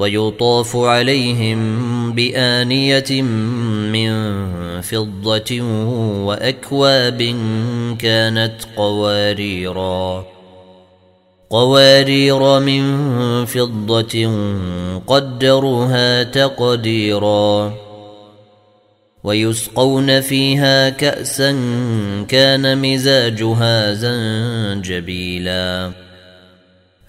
ويطاف عليهم بآنية من فضة وأكواب كانت قواريرا. قوارير من فضة قدروها تقديرا. ويسقون فيها كأسا كان مزاجها زنجبيلاً.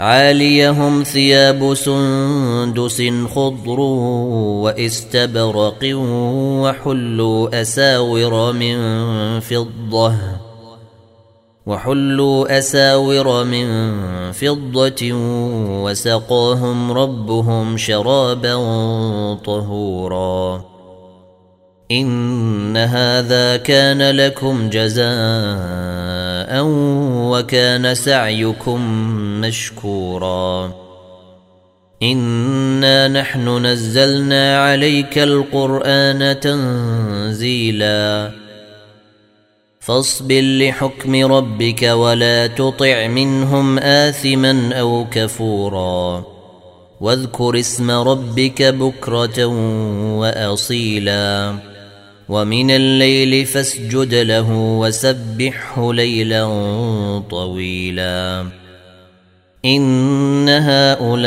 عاليهم ثياب سندس خضر واستبرق وحلوا أساور من فضة وحلوا أساور من فضة وسقاهم ربهم شرابا طهورا. إن هذا كان لكم جزاء وكان سعيكم مشكورا. إنا نحن نزلنا عليك القرآن تنزيلا. فاصبر لحكم ربك ولا تطع منهم آثما أو كفورا. واذكر اسم ربك بكرة وأصيلا. ومن الليل فاسجد له وسبحه ليلا طويلا. إن هؤلاء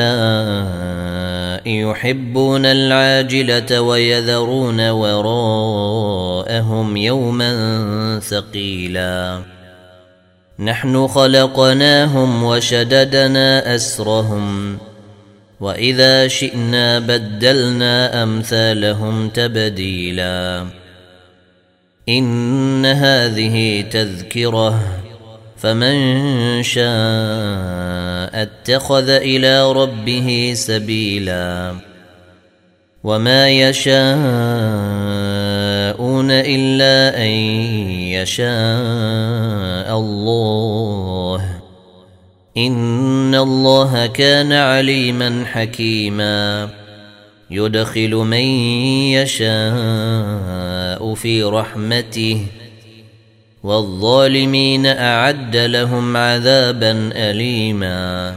يحبون العاجلة ويذرون وراءهم يوما ثقيلا. نحن خلقناهم وشددنا أسرهم وإذا شئنا بدلنا أمثالهم تبديلا. إن هذه تذكرة فمن شاء اتخذ إلى ربه سبيلا وما يشاءون إلا أن يشاء الله إن الله كان عليما حكيما يدخل من يشاء في رحمته والظالمين أعد لهم عذابا أليما